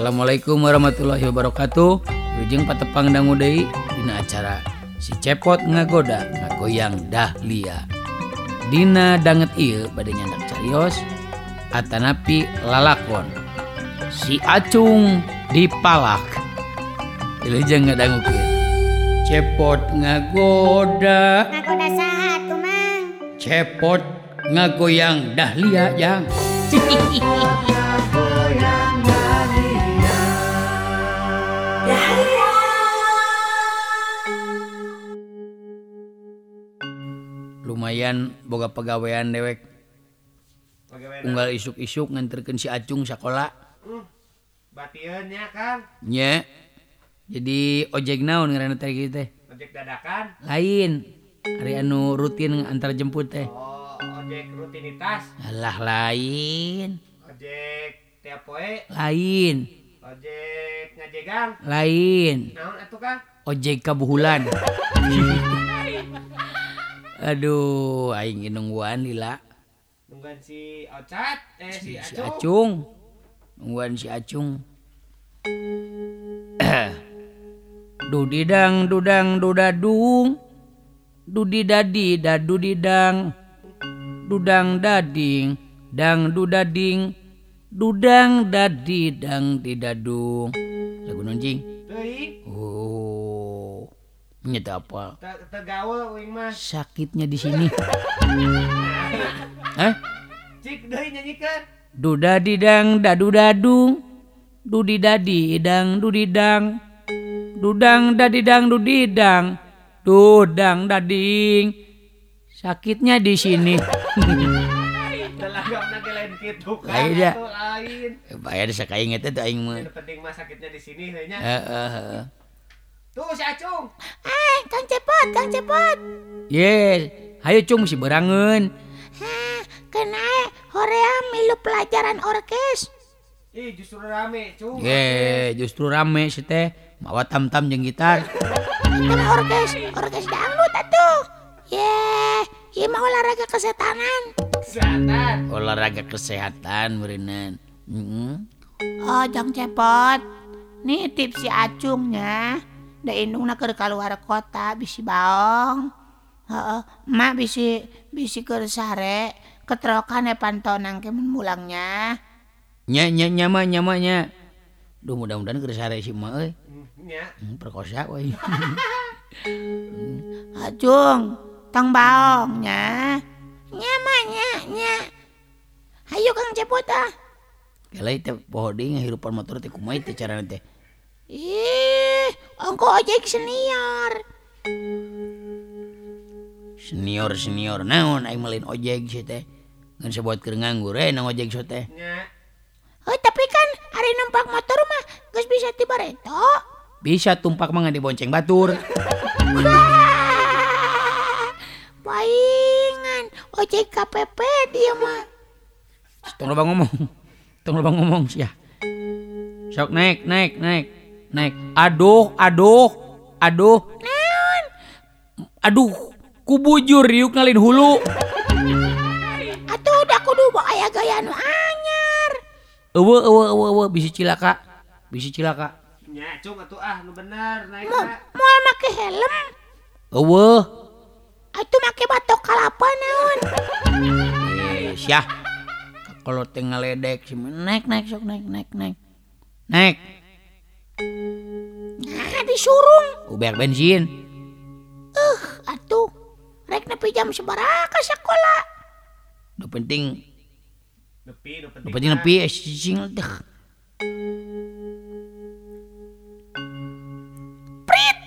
Assalamualaikum warahmatullahi wabarakatuh. Ujung patepang dangudei Dina acara si cepot ngagoda ngagoyang dahlia Dina danget il badai nyandak carios Atanapi lalakon. Si acung dipalak. Ilujeng ngadangu kira Cepot ngagoda. Ngagoda sahat kumang Cepot ngagoyang dahlia yang. Hihihihi lumayan boga pegaweian dewek. Unggal isuk-isuk nganterkan si Acung sekolah uh, yeah. jadi ojek naon lain. Hari anu rutin antar jemput teh. Oh, rutinitaslah lain. Ojek lain. Ojek lain. Ojek kabulan Aduh aing nungguan lila nungguan si Ocat eh si, si Acung. Acung. nungguan si Acung. dudidang dudang dudadung dudi dadi dadu didang dudang dading dang dudading dudang dadi dang didadung lagu nonjing Tui. Oh. Nyata apa? te- tegaul uing mah. Sakitnya di sini. Hah? Cik deui nyanyikeun. Duda didang dadu dadung. Dudi dadi idang dudidang. Dudang dadidang dudidang. Dudang dading. Sakitnya di sini. Ge lain kan. Ya. Bayar sakainget itu aing mah. Yang penting mah sakitnya di sini. Heeh, heeh. Tuh si Acung. Eh, Kang Cepot, Kang Cepot. Yes, hayo cung si berangeun. Hah, kena horea milu pelajaran orkes. Ih justru rame, Cung. Ye, justru rame sih teh. Mawa tam-tam jeung gitar. Mah orkes, orkes dangdut atuh. Ye, ieu mah olahraga kesetanan. Kesehatan. Olahraga kesehatan meureunnan. Heeh. Oh, Jang Cepot. Nih tips si Acungnya. ke keluar kota bisi Baong. Emak bisi bisi e ke sare ketrokan pantonang kemun mulangnya. Nyanya nyama nyamanya duh mudah-mudahan ke sare si emak euy. Hmm, perkosa euy. Hmm. Ajung tong baong nya. Nyamanya nya hayu kang cepot ah. Kalau itu pohon dingin hirupan motor teh kumai teh cara teh. Ih, Onko ojek senior? Senior senior naon aing melin ojek sih teh. Ngan sebuat keur nganggur eh nang ojek so teh. Oh, tapi kan hari numpak motor mah geus bisa tiba reto. Bisa tumpak mah dibonceng batur. Paingan ojek KPP dia mah. Tong loba ngomong. Tong loba ngomong sih ya. Sok naik naik naik. Naik. Aduh aduh aduh. Naon? Aduh kubujur riuk ngalin hulu. Atuh udah kudu bawa aya gaya nu anyar. Eueuh eueuh eueuh eueuh bisi cilaka. Bisi cilaka. Nya, Cung atuh ah nu bener naik Mau mau make helm. Eueuh. Atuh make batok kalapa naon? Eh, syah. Kalau teh ngaledek sih naik naik sok naik naik naik. Naik. Nah, disurung. Uber bensin. Uh, atuh. Rek nepi jam sabaraha ka sakola? Nu penting, Nepi, nu nu penting. penting mah. nepi eh, sing deh. Prit.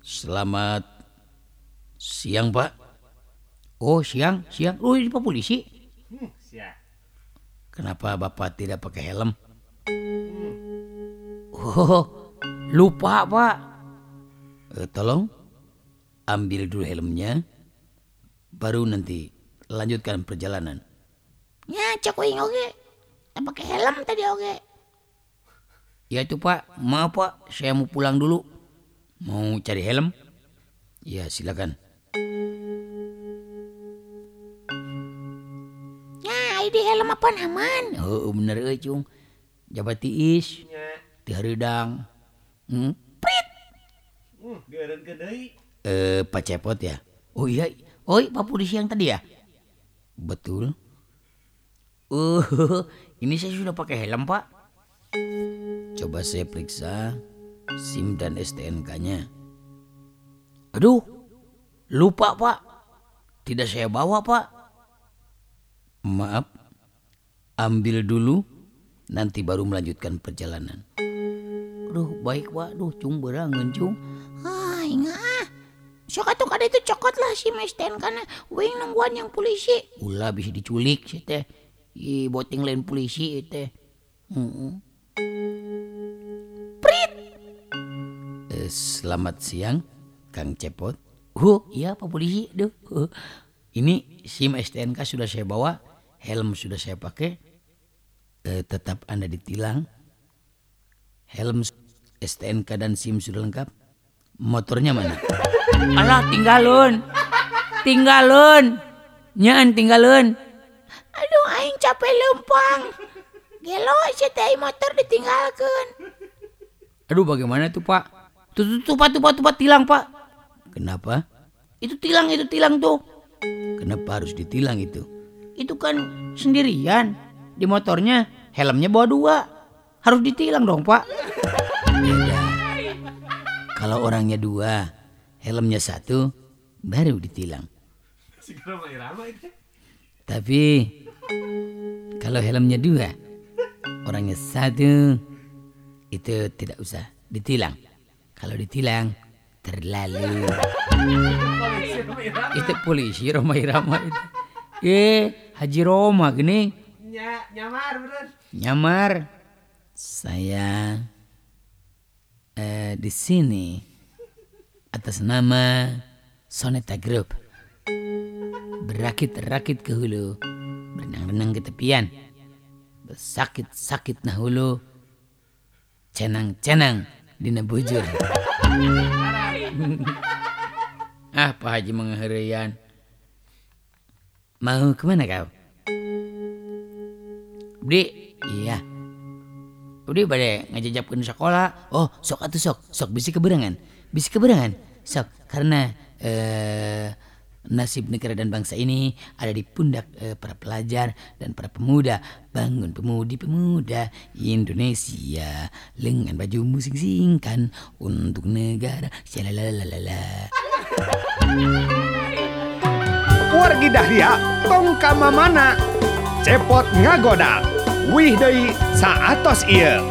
Selamat siang, Pak. Oh, siang, siang. Oh, ini Pak polisi. Hmm. Kenapa Bapak tidak pakai helm? Oh, lupa, Pak. Eh, tolong ambil dulu helmnya. Baru nanti lanjutkan perjalanan. Nya cek uing oge. Tak pakai helm tadi oge. Ya itu Pak, maaf Pak, saya mau pulang dulu. Mau cari helm? Ya silakan. Nya, di helm apa aman? Oh bener euy cung. jabat tiis nya ti hareudang hmm? uh ke deui eh Pak Cepot ya? Oh iya oh iya, Pak Polisi yang tadi ya? Betul. Uh ini saya sudah pakai helm Pak. Coba saya periksa SIM dan STNK-nya aduh lupa Pak. Tidak saya bawa Pak. Maaf. Ambil dulu nanti baru melanjutkan perjalanan aduh baik Pak aduh cung berangan cung. Ah, ingat. Sok atuh kada itu cokot lah si Mesten karena wing nungguan yang polisi. ulah bisa diculik sih teh. I boting lain polisi teh. Heeh. Eh, selamat siang Kang Cepot. Oh iya Pak Polisi. Duh. eh, ini SIM STNK sudah saya bawa? Helm sudah saya pakai. Eh, tetap anda ditilang. Helm STNK dan SIM sudah lengkap motornya mana alah tinggalun tinggalun nyaan tinggalun Aduh, aing capek lempang. Gelo si teh motor ditinggalkan. Aduh bagaimana tuh pak? Tuh, tuh, tuh pak, tuh pak, tuh pak, tilang pak. Kenapa? Itu tilang, itu tilang tuh. Kenapa harus ditilang itu? Itu kan sendirian. Di motornya helmnya bawa dua. Harus ditilang dong pak. Beda. Kalau orangnya dua, helmnya satu, baru ditilang. Tapi kalau helmnya dua, orangnya satu, itu tidak usah ditilang. Kalau ditilang, terlalu. Itu polisi Roma Irama itu. Eh, Haji Roma gini nya nyamar bener nyamar. Saya eh, di sini atas nama Soneta Group. Berakit-rakit ke hulu, berenang-renang ke tepian. Bersakit-sakit nah hulu, cenang-cenang dina bujur. ah, Pak Haji mengherian. Mau ke mana kau? Budi, iya. Budi pada ngajajapkan sekolah. Oh, sok atuh sok, sok bisi keberangan. Bisi keberangan. Sok, karena eh nasib negara dan bangsa ini ada di pundak eh, para pelajar dan para pemuda. Bangun pemudi pemuda Indonesia lengan baju musing singkan untuk negara. Shalalalala. Wargi Dahlia tong kamamana cepot ngagoda wih deui saatos ieu